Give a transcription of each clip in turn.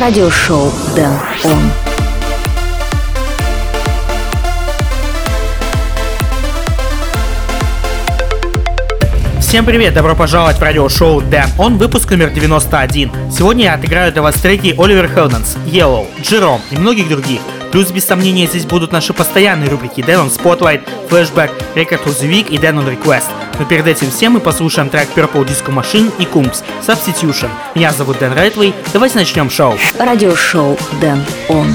радиошоу Дэн Он. Всем привет, добро пожаловать в радиошоу Дэн Он, выпуск номер 91. Сегодня я отыграю для вас треки Оливер Хелденс, Yellow, Джером и многих других. Плюс, без сомнения, здесь будут наши постоянные рубрики Дэн On Spotlight, Flashback, Record of the Week и Дэн On Request. Но перед этим всем мы послушаем трек Purple Disco Machine и Coombs Substitution. Меня зовут Дэн Райтвей, давайте начнем шоу. Радиошоу Дэн Он.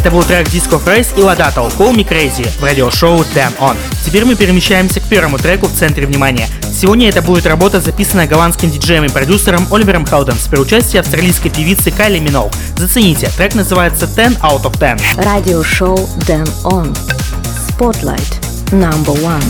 Это был трек Disco Phrase и Лада Call Me Crazy в радиошоу Damn On. Теперь мы перемещаемся к первому треку в центре внимания. Сегодня это будет работа, записанная голландским диджеем и продюсером Оливером Хаудом с при участии австралийской певицы Кайли Миноу. Зацените, трек называется 10 out of 10. Радиошоу Damn On. Spotlight. Number one.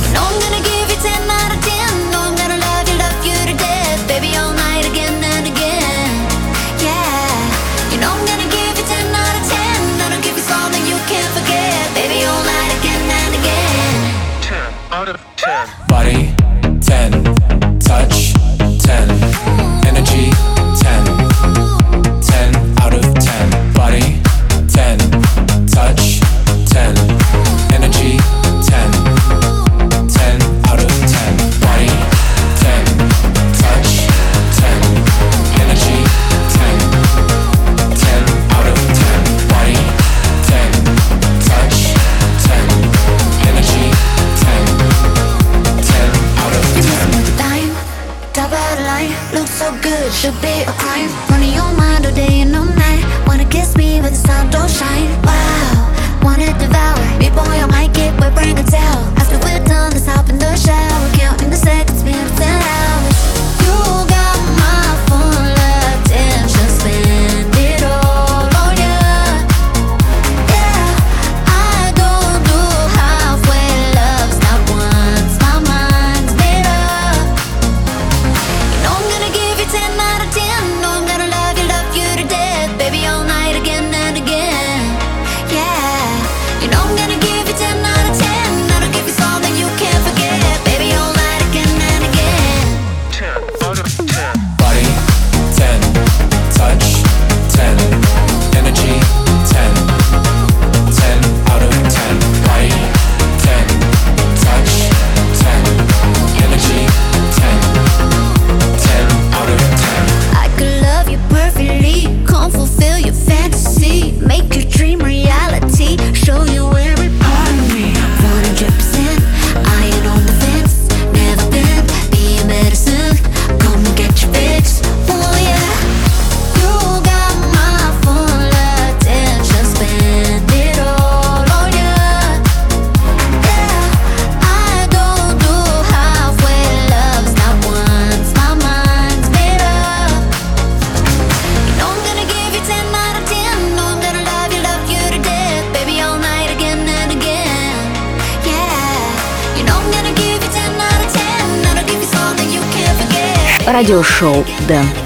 радиошоу «Дэн».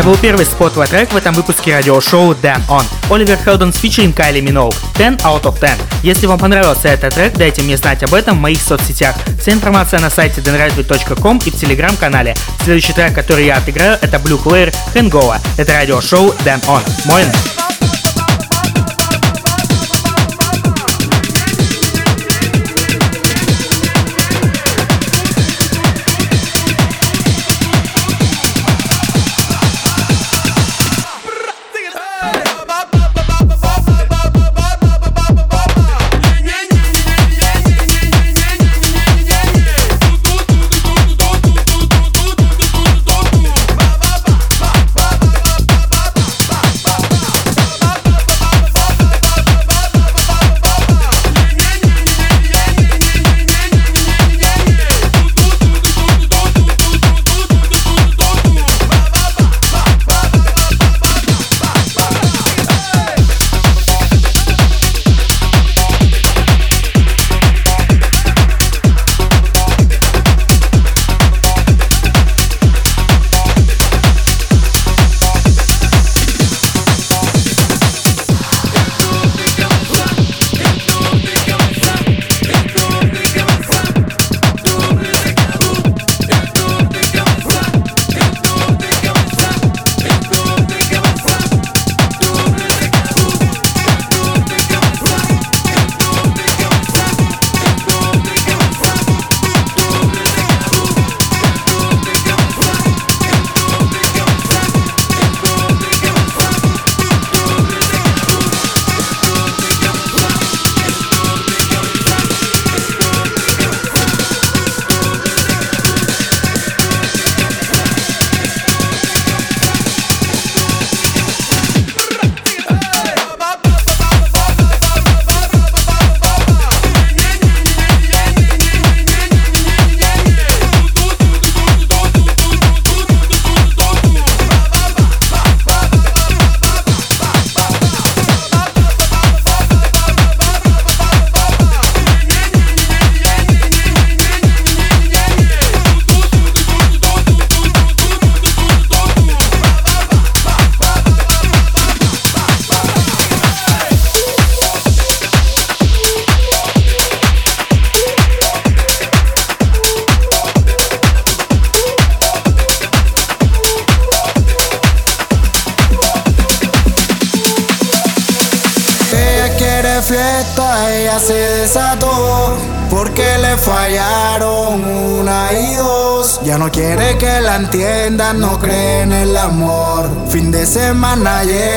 Это был первый spotlight трек в этом выпуске радиошоу Den ON. Oliver Heldens featuring Kylie Minogue. 10 out of 10. Если вам понравился этот трек, дайте мне знать об этом в моих соцсетях. Вся информация на сайте denradio.com и в телеграм-канале. Следующий трек, который я отыграю, это Bleu Clair Hangover. Это радиошоу Den ON. Мой man, I yeah.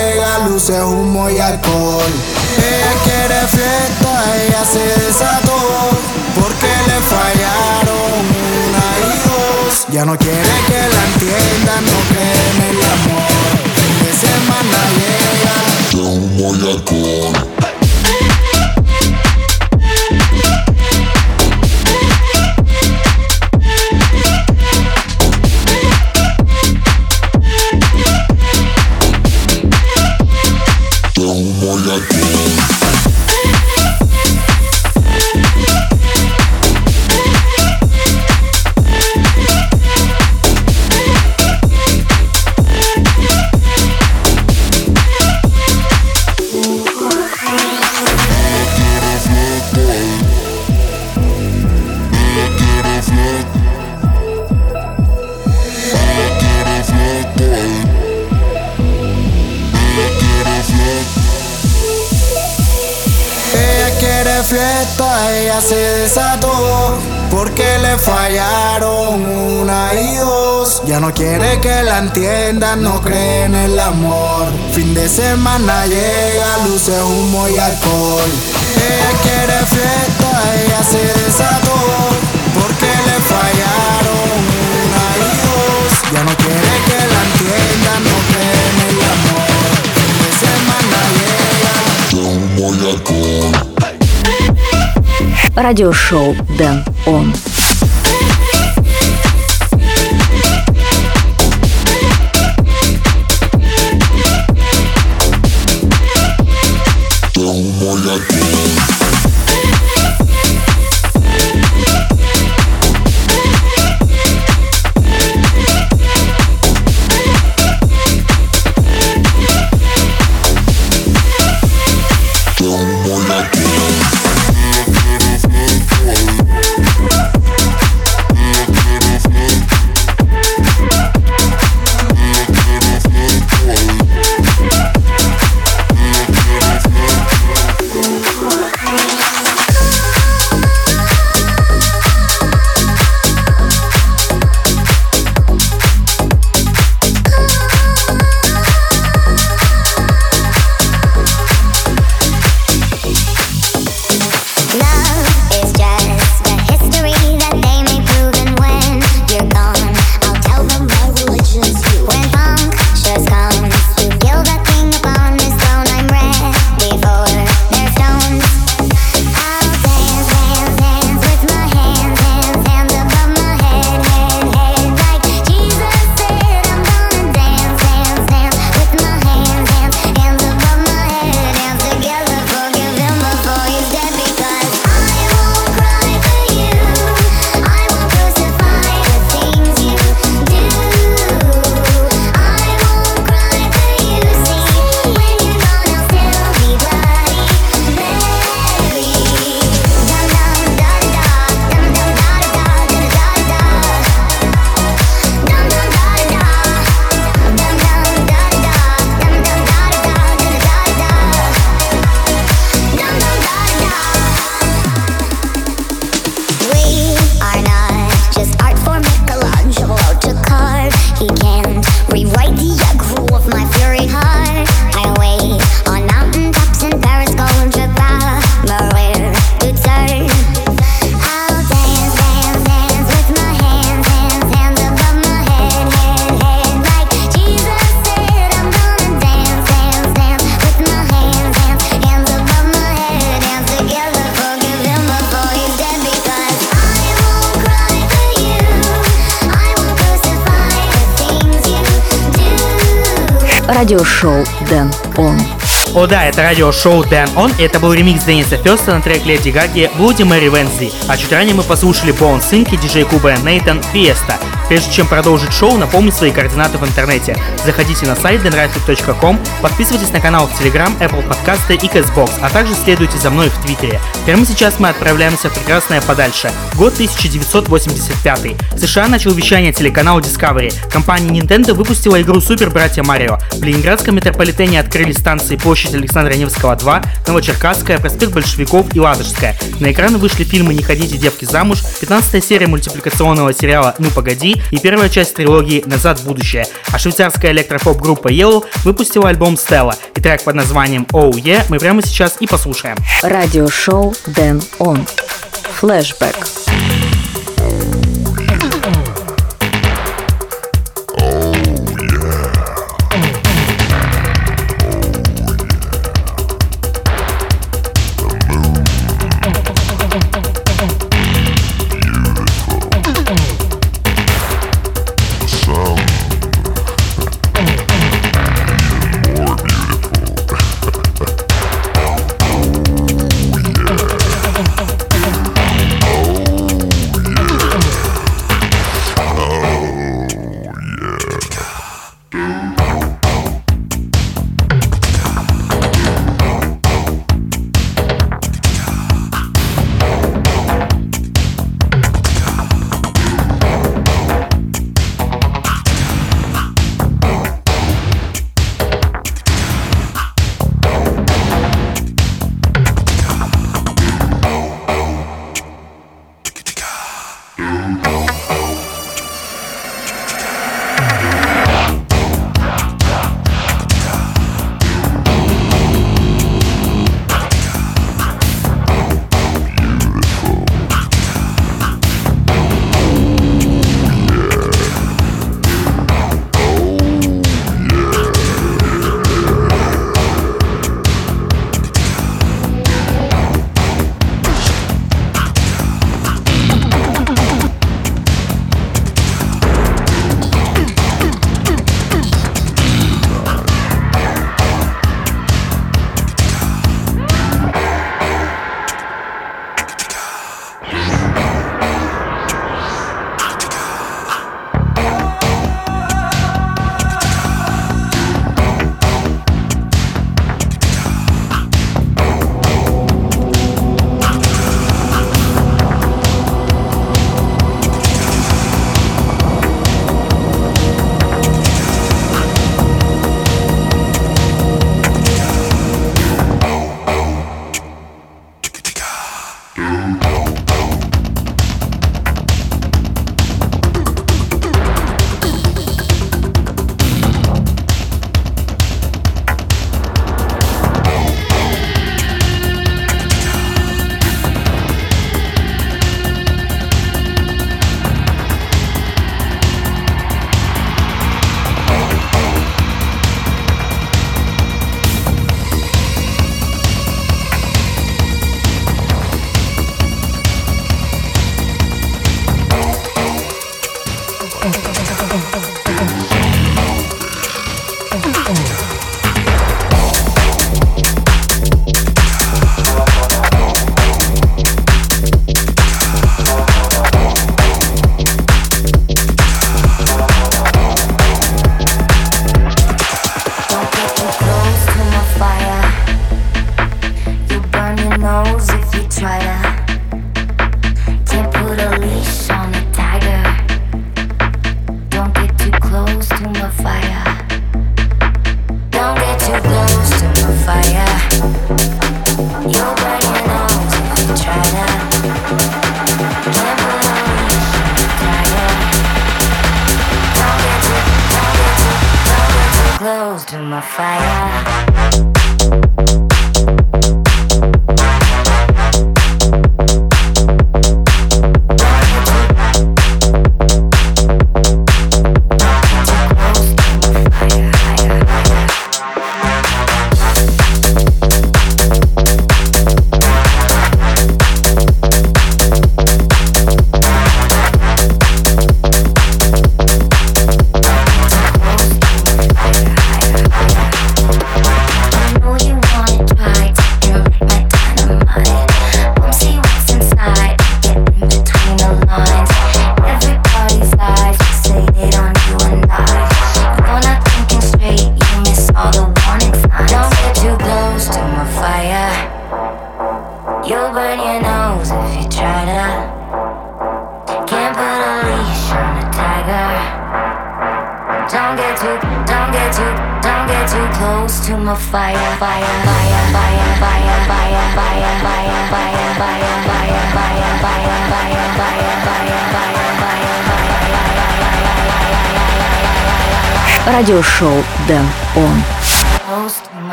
fiesta ella se desató porque le fallaron una y dos. Ya no quiere que la entiendan, no cree en el amor. Fin de semana llega, luce humo y alcohol. Ella quiere fiesta, ella se desató porque le fallaron una y dos. Ya no quiere que la entiendan, no cree en el amor. Fin de semana llega, luce humo y alcohol. радиошоу «Дэн Он». Oh my God. О да, это радиошоу Dan On, и это был ремикс Дениса Фёста на трек Леди Гаги Bloody Мэри Wednesday. А чуть ранее мы послушали Боун Синки, диджей Куба Нейтан Фиеста. Прежде чем продолжить шоу, напомню свои координаты в интернете. Заходите на сайт denrifle.com, подписывайтесь на канал в Telegram, Apple Podcasts и Castbox, а также следуйте за мной в Твиттере. Прямо сейчас мы отправляемся в прекрасное подальше. Год 1985. В США начал вещание телеканал Discovery. Компания Nintendo выпустила игру Супер Братья Марио. В Ленинградском метрополитене открыли станции площадь Александра Невского 2, Новочеркасская, проспект Большевиков и Ладожская. На экраны вышли фильмы «Не ходите, девки, замуж», 15 серия мультипликационного сериала «Ну погоди» и первая часть трилогии «Назад в будущее». А швейцарская электропоп-группа Yellow выпустила альбом Stella и трек под названием Oh Yeah мы прямо сейчас и послушаем. Радиошоу Дэн Он. Флэшбэк.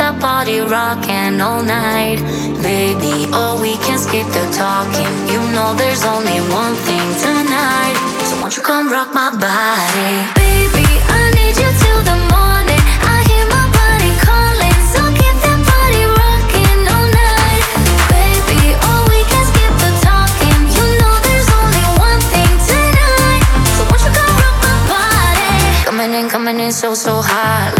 That body rocking all night. Baby, oh, we can skip the talking. You know there's only one thing tonight. So won't you come rock my body? Baby, I need you till the morning. I hear my body calling, so keep that body rocking all night. Baby, oh, we can skip the talking. You know there's only one thing tonight. So won't you come rock my body? Coming in, coming in so, so hot.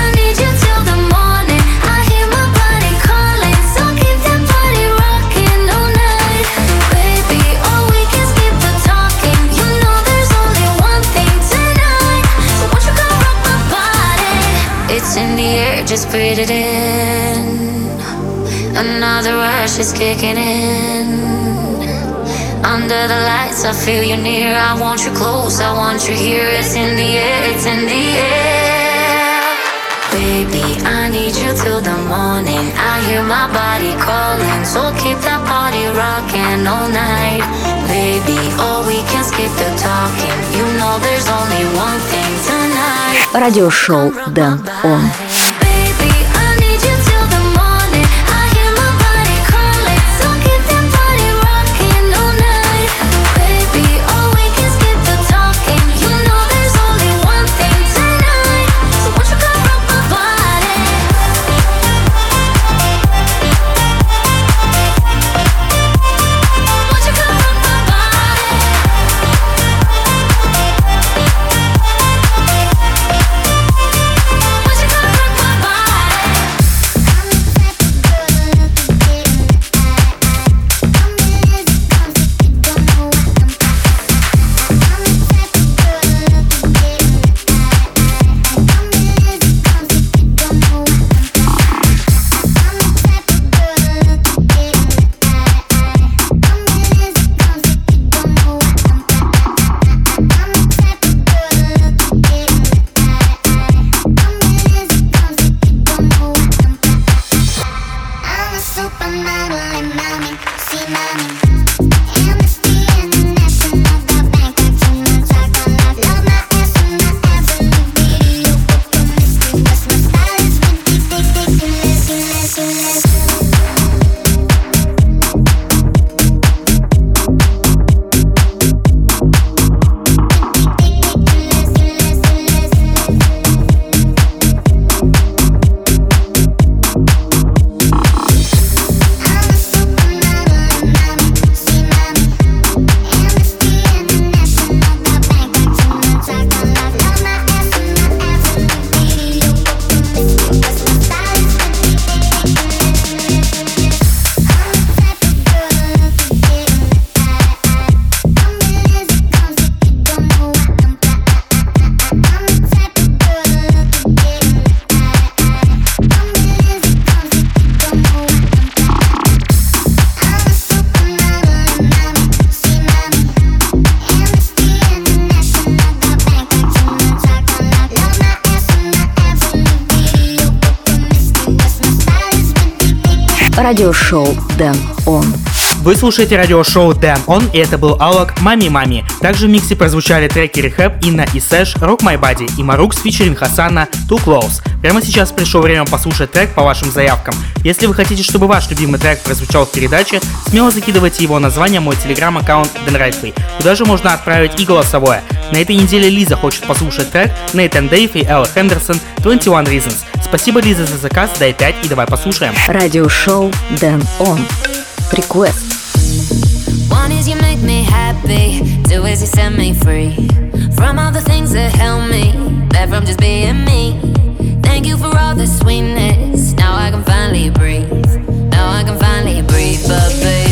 It's in the air, just breathe it in. Another rush is kicking in. Under the lights, I feel you near. I want you close, I want you here. It's in the air, it's in the air Baby, I need you till the morning. I hear my body calling, so keep that body rocking all night. Baby, oh, we can skip the talking. You know there's only one thing tonight. Радиошоу Дэн Он. Радиошоу Дэн Он. Вы слушаете радиошоу Дэн Он, и это был Алок Мами Мами. Также в миксе прозвучали треки Рехаб, Инна и Сэш, Rock My Body и Марук с фичеринг Хасана Too Close. Прямо сейчас пришло время послушать трек по вашим заявкам. Если вы хотите, чтобы ваш любимый трек прозвучал в передаче, смело закидывайте его название в мой телеграм-аккаунт Дэн Райтфри. Туда же можно отправить и голосовое. На этой неделе Лиза хочет послушать трек Нейтан Дейв и Элла Хендерсон 21 Reasons. Спасибо, Лиза, за заказ, дай 5 и давай послушаем. Радиошоу Дэн Он. Request. One is you make me happy, two is you set me free from all the things that held me back from just being me. Thank you for all the sweetness. Now I can finally breathe. Now I can finally breathe. But baby,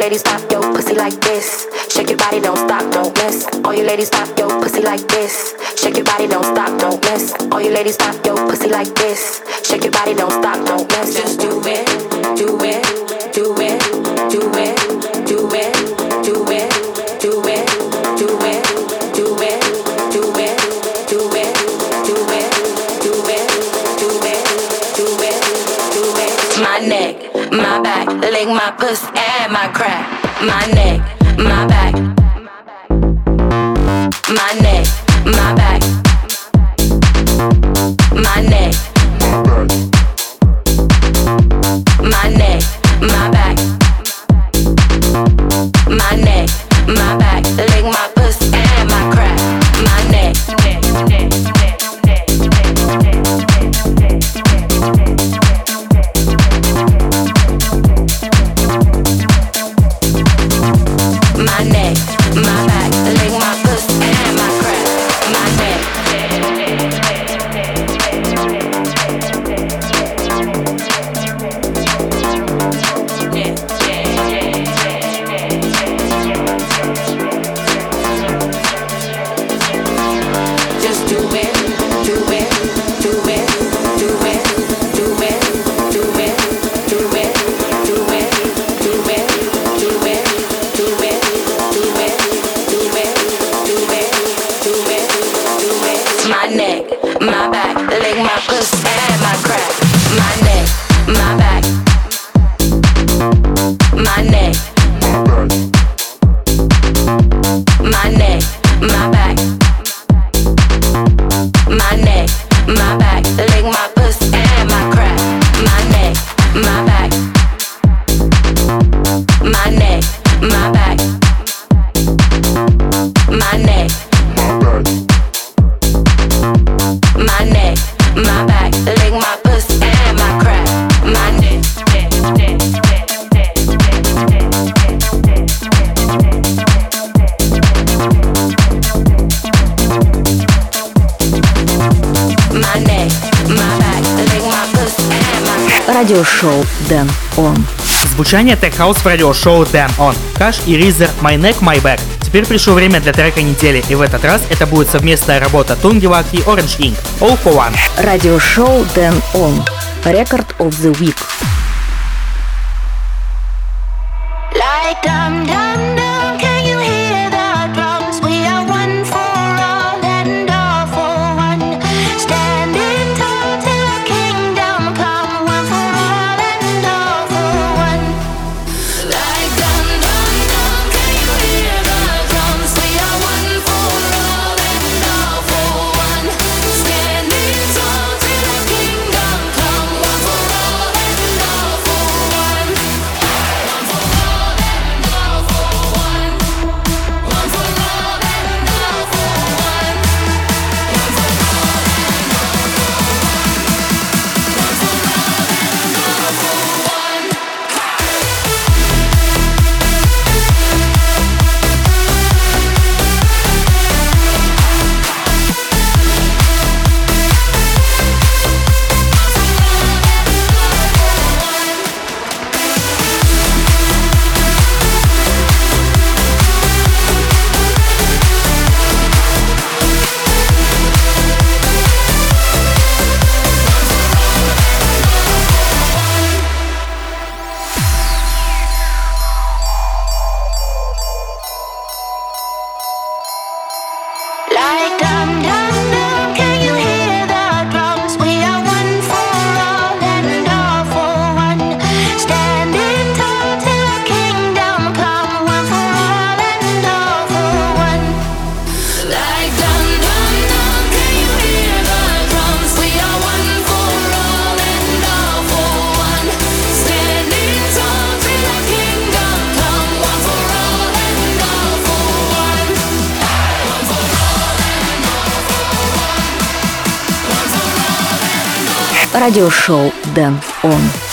ladies pop your pussy like this. Shake your body, don't stop, don't miss. All you ladies pop your pussy like this. Shake your body, don't stop, don't miss. All you ladies pop your pussy like this. Shake your body, don't stop, don't miss. Just do it, do it, do it, do it, do it, do it, do it, do it, do it, do it, do it, do it, do it, do it, do it, do it. My neck, my back, lick my pussy my crack. My neck, my back, my neck, my back, Звучание Tech House в радиошоу Damn On. Cash и Ризер My Neck My Back. Теперь пришло время для трека недели, и в этот раз это будет совместная работа Тунгевак и Orange Inc. All for One. Радио-шоу Damn On. Record of the Week. радиошоу «Дэн Он».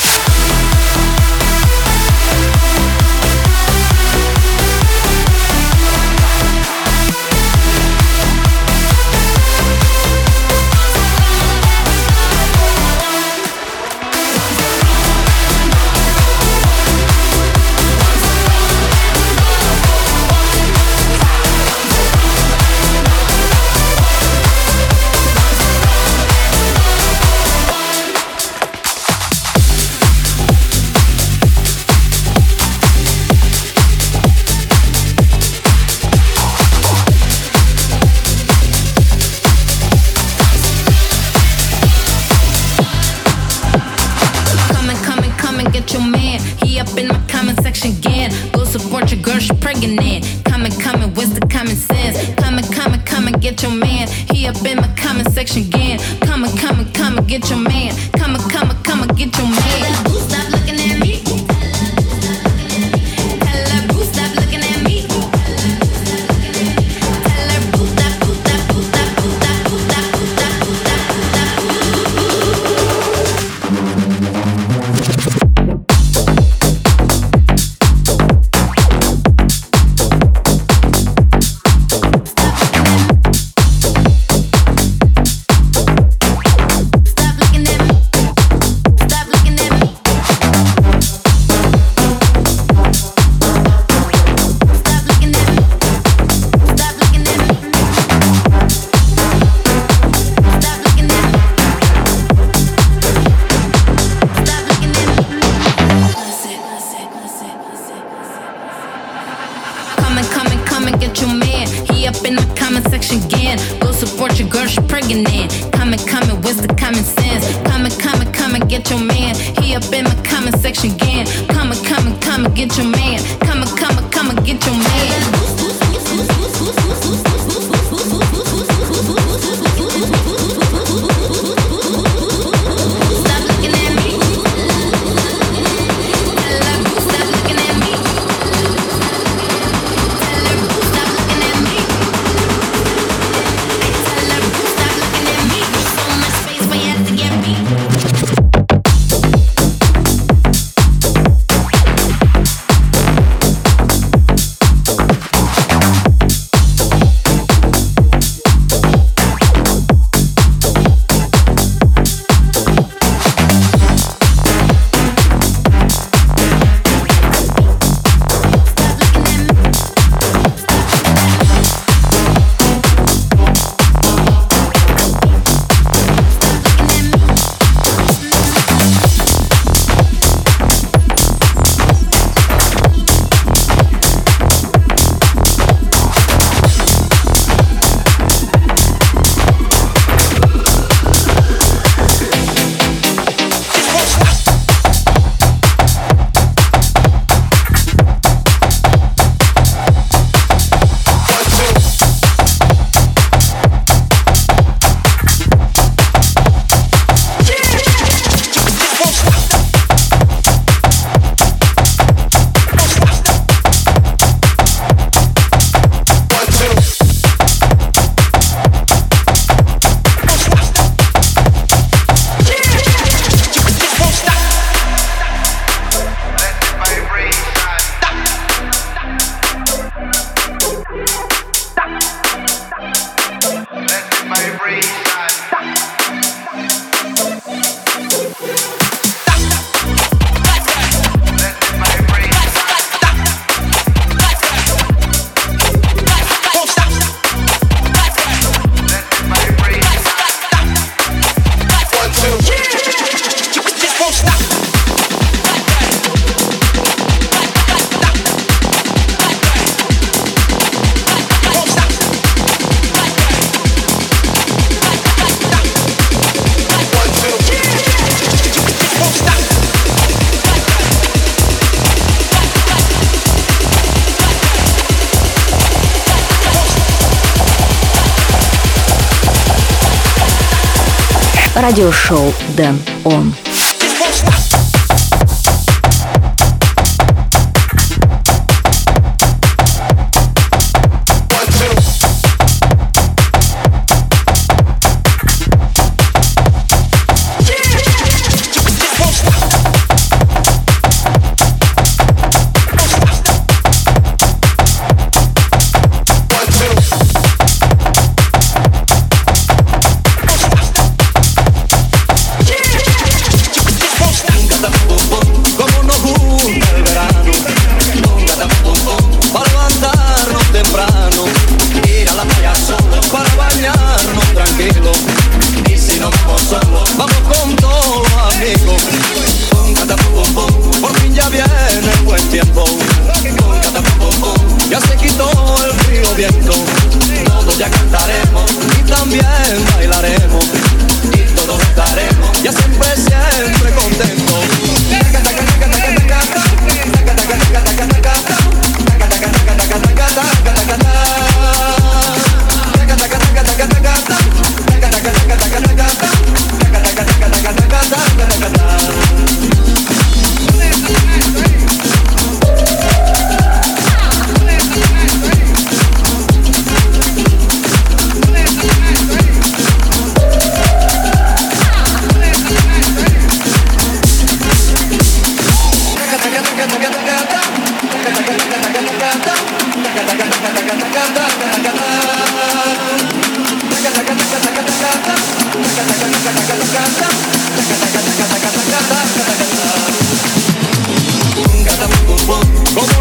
coming, coming, what's the common sense? Coming, coming, coming, get your man. He up in the comment section again. Coming, coming, coming, get your man. Coming, coming, coming, get your man. Радиошоу Дэн Он.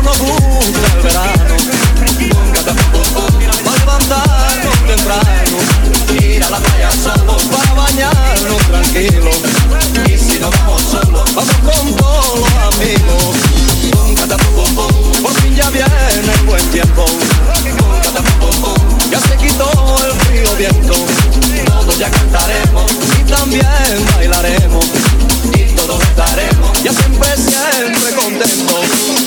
Nos gusta el verano, para levantarnos temprano, ir a la playa solo para bañarnos tranquilo. Y si nos vamos solos, vamos con todos los amigos. Por fin ya viene el buen tiempo. Ya se quitó el frío viento. Todos ya cantaremos y también bailaremos. Todos estaremos ya siempre, siempre contentos.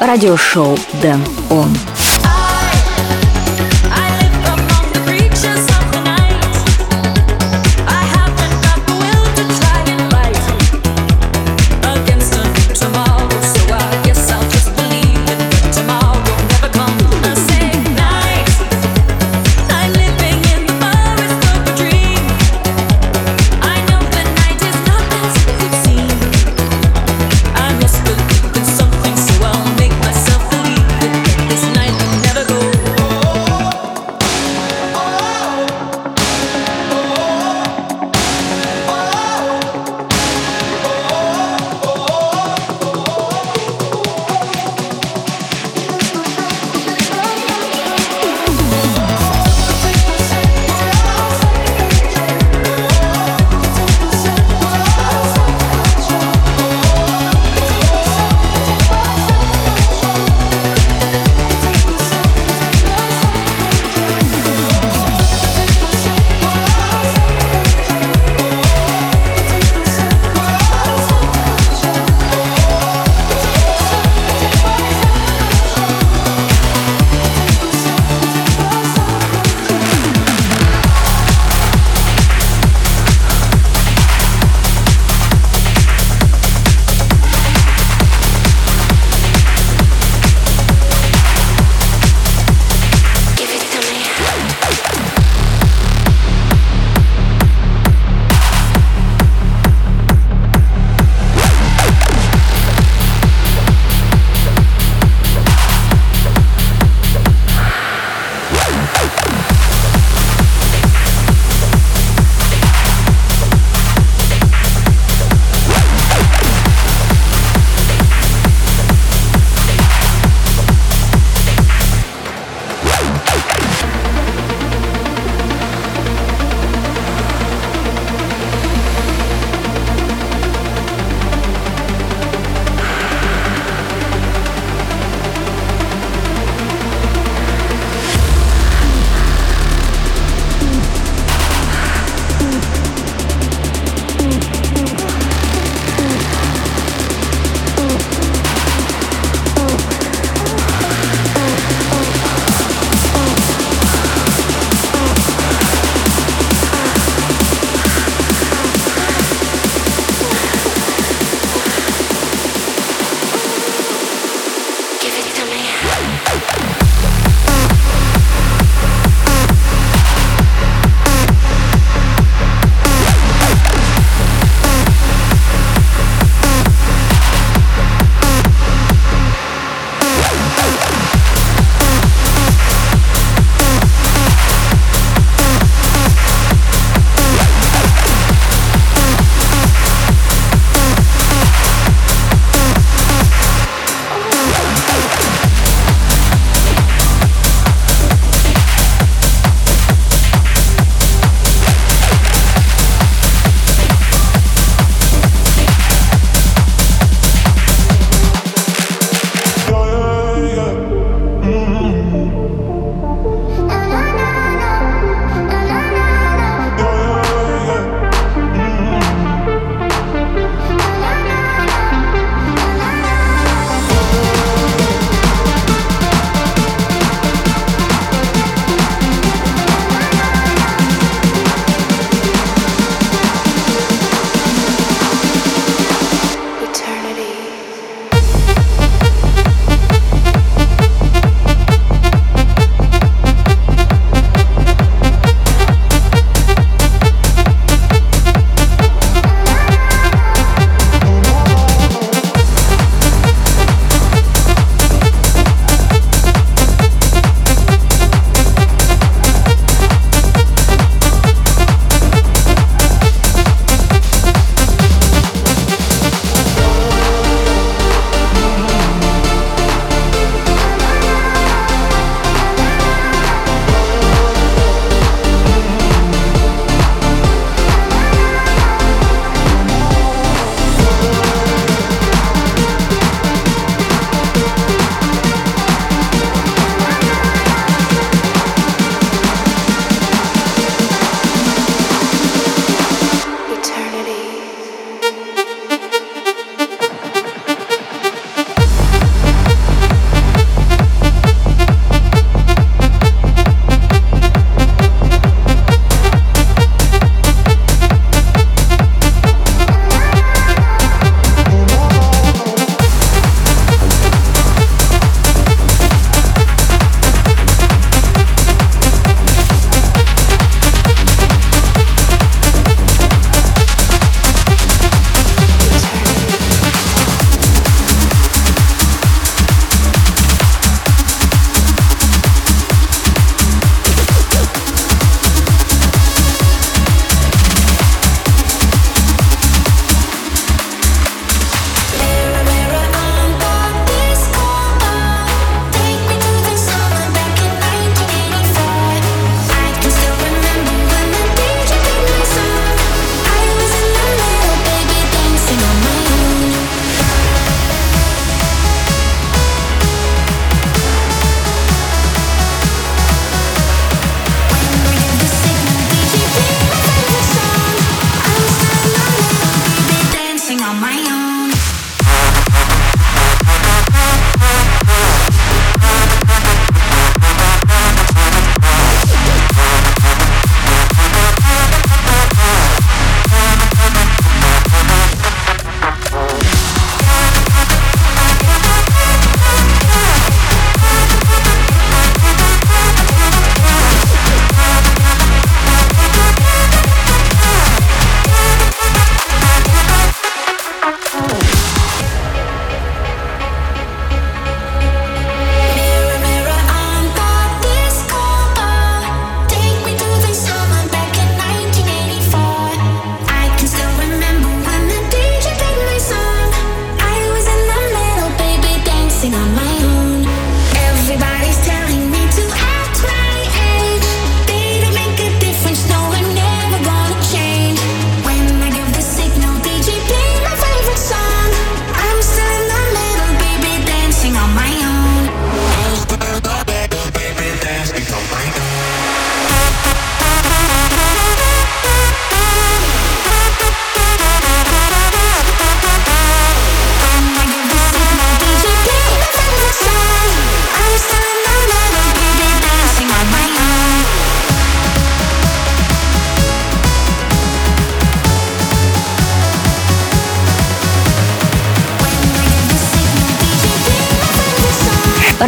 Радиошоу Дэн Он.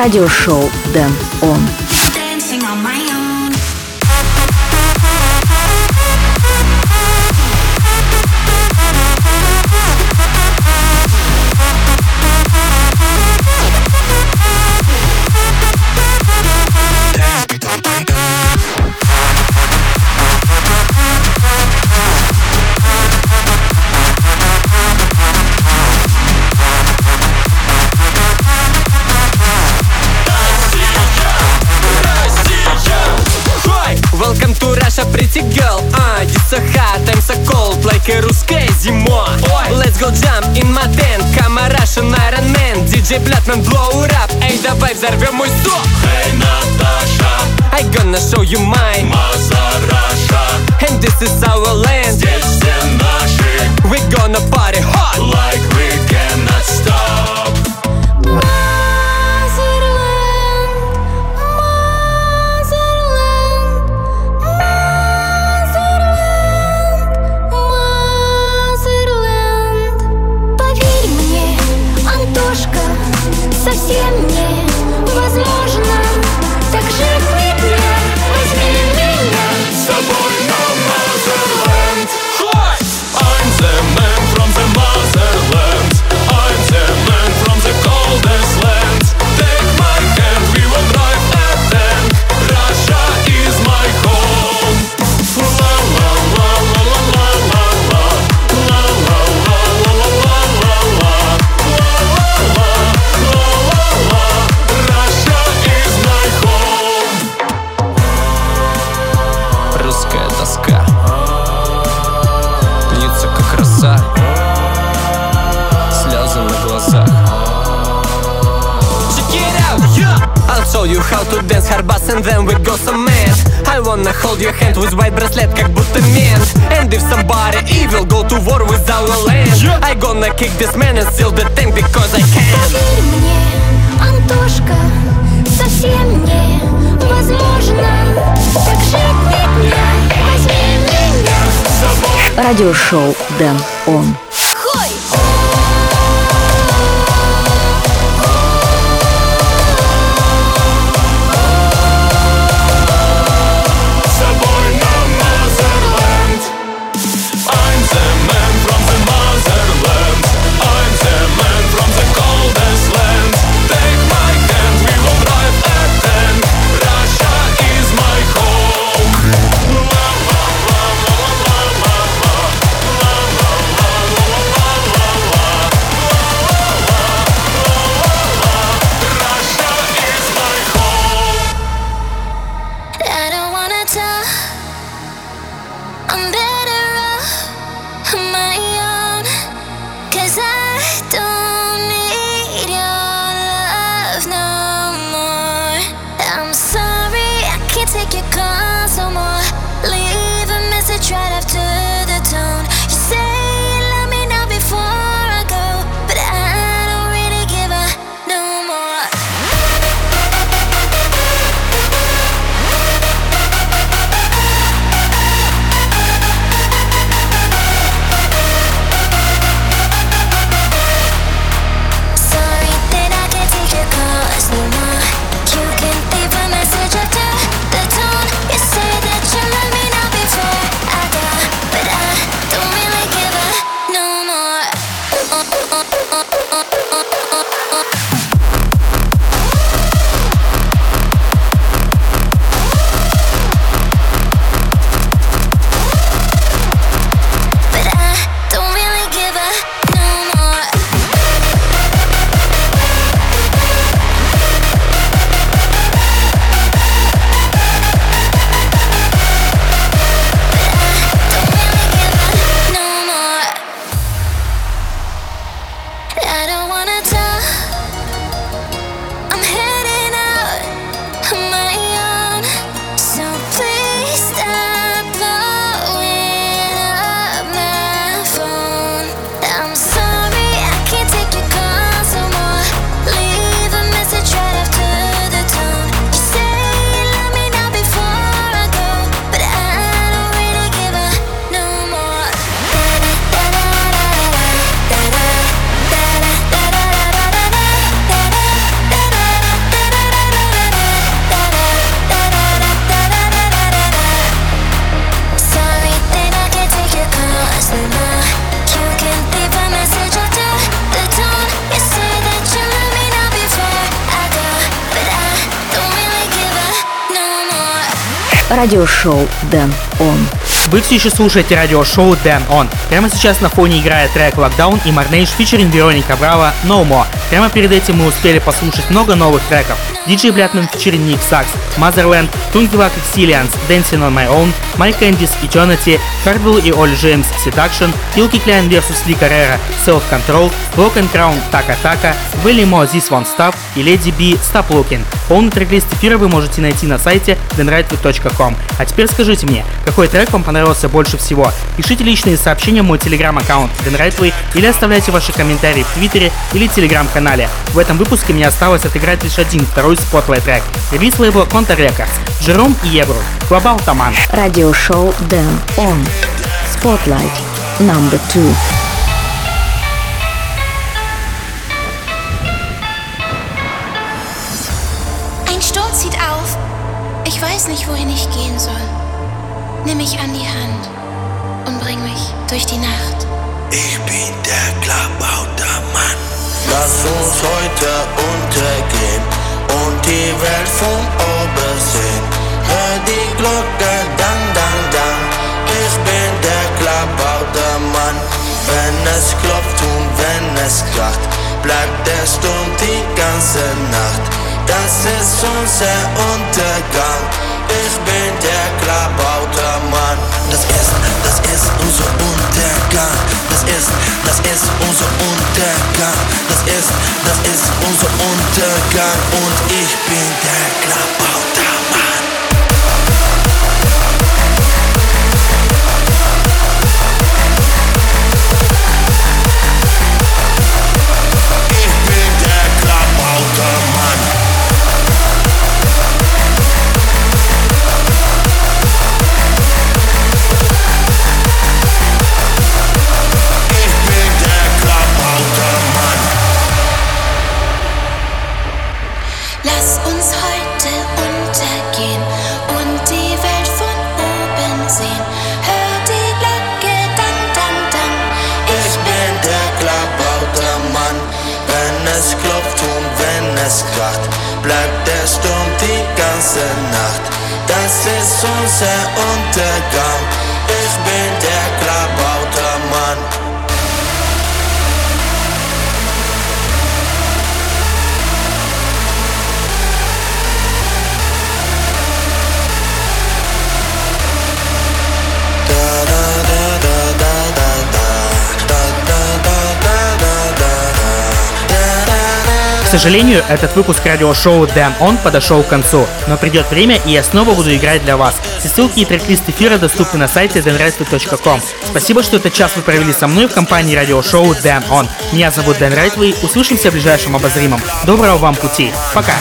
Радиошоу Дэн Он. Russia, pretty girl. Ah, it's so hot, I'm so cold, like a русская зима. Let's go jump in my tent, come a Russian Iron Man. DJ Blattman blow it up, эй, давай взорвем мой стоп. Hey, Natasha, I gonna show you mine. Mother Russia, and this is our land. Здесь все наши. We gonna party hard, like we cannot stop. White bracelet как будто мент And if somebody evil go to war with our land I gonna kick this man and steal the tank because I can Поверь мне, Антошка, совсем невозможно Так жить мне, возьми меня Радиошоу Дэн Он. Радиошоу Дэн. Вы все еще слушаете радиошоу Dan On. Прямо сейчас на фоне играет трек Lockdown и Marnage фичеринг Вероника Браво No More. Прямо перед этим мы успели послушать много новых треков. DJ Блятман фичеринг Ник Сакс, Motherland, Тунгивак Exilians, Dancing on My Own, Mike Candice, Eternity, Hardwell и Оль Джеймс Seduction, Илки Кляйн vs. Ли Carrera Self Control, Rock and Crown Taka Taka, Willy Mo This One Stuff и Lady B Stop Looking. Полный трек-лист эфира вы можете найти на сайте denrightway.com. А теперь скажите мне, какой трек вам понравился больше всего? Пишите личные сообщения в мой телеграм-аккаунт denrightway или оставляйте ваши комментарии в твиттере или телеграм-канале. В этом выпуске мне осталось отыграть лишь один второй spotlight трек. Релиз лейбла Kontor Records. Джером и Егру. Глобал Таман. Радиошоу Den ON. Spotlight. Number two. Ein Sturm zieht auf. Ich weiß nicht, wohin ich gehen soll. Nimm mich an die Hand und bring mich durch die Nacht. Ich bin der Klabautermann. Lass uns heute untergehen und die Welt von oben sehen. Hör die Glocke, dang, dang, dang. Ich bin der Klabautermann. Wenn es klopft und wenn es kracht, bleibt der Sturm die ganze Nacht. Das ist unser Untergang. Ich bin der Klabautermann. Das ist, das ist unser Untergang. Das ist, das ist unser Untergang. Das ist, das ist unser Untergang. Und ich bin der Klabautermann. Ich сожалению, этот выпуск радиошоу Dan On подошел к концу, но придет время, и я снова буду играть для вас. Все ссылки и трек-лист эфира доступны на сайте danrightway.com. Спасибо, что этот час вы провели со мной в компании радиошоу Dan On. Меня зовут Дэн Райтвей, услышимся в ближайшем обозримом. Доброго вам пути. Пока.